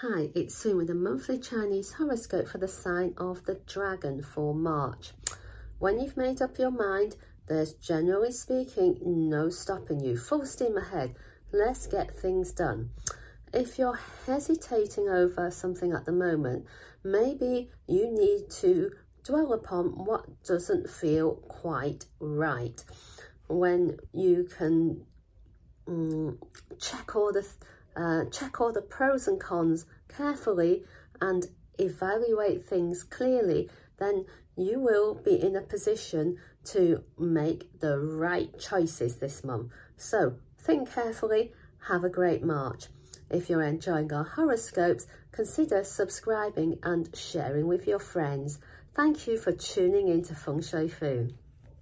Hi, it's Sue with a monthly Chinese horoscope for the sign of the dragon for March. When you've made up your mind, there's generally speaking no stopping you. Full steam ahead. Let's get things done. If you're hesitating over something at the moment, maybe you need to dwell upon what doesn't feel quite right. When you can um, check all the uh, check all the pros and cons carefully and evaluate things clearly, then you will be in a position to make the right choices this month. So think carefully, have a great March. If you're enjoying our horoscopes, consider subscribing and sharing with your friends. Thank you for tuning in to Feng Shui Foon.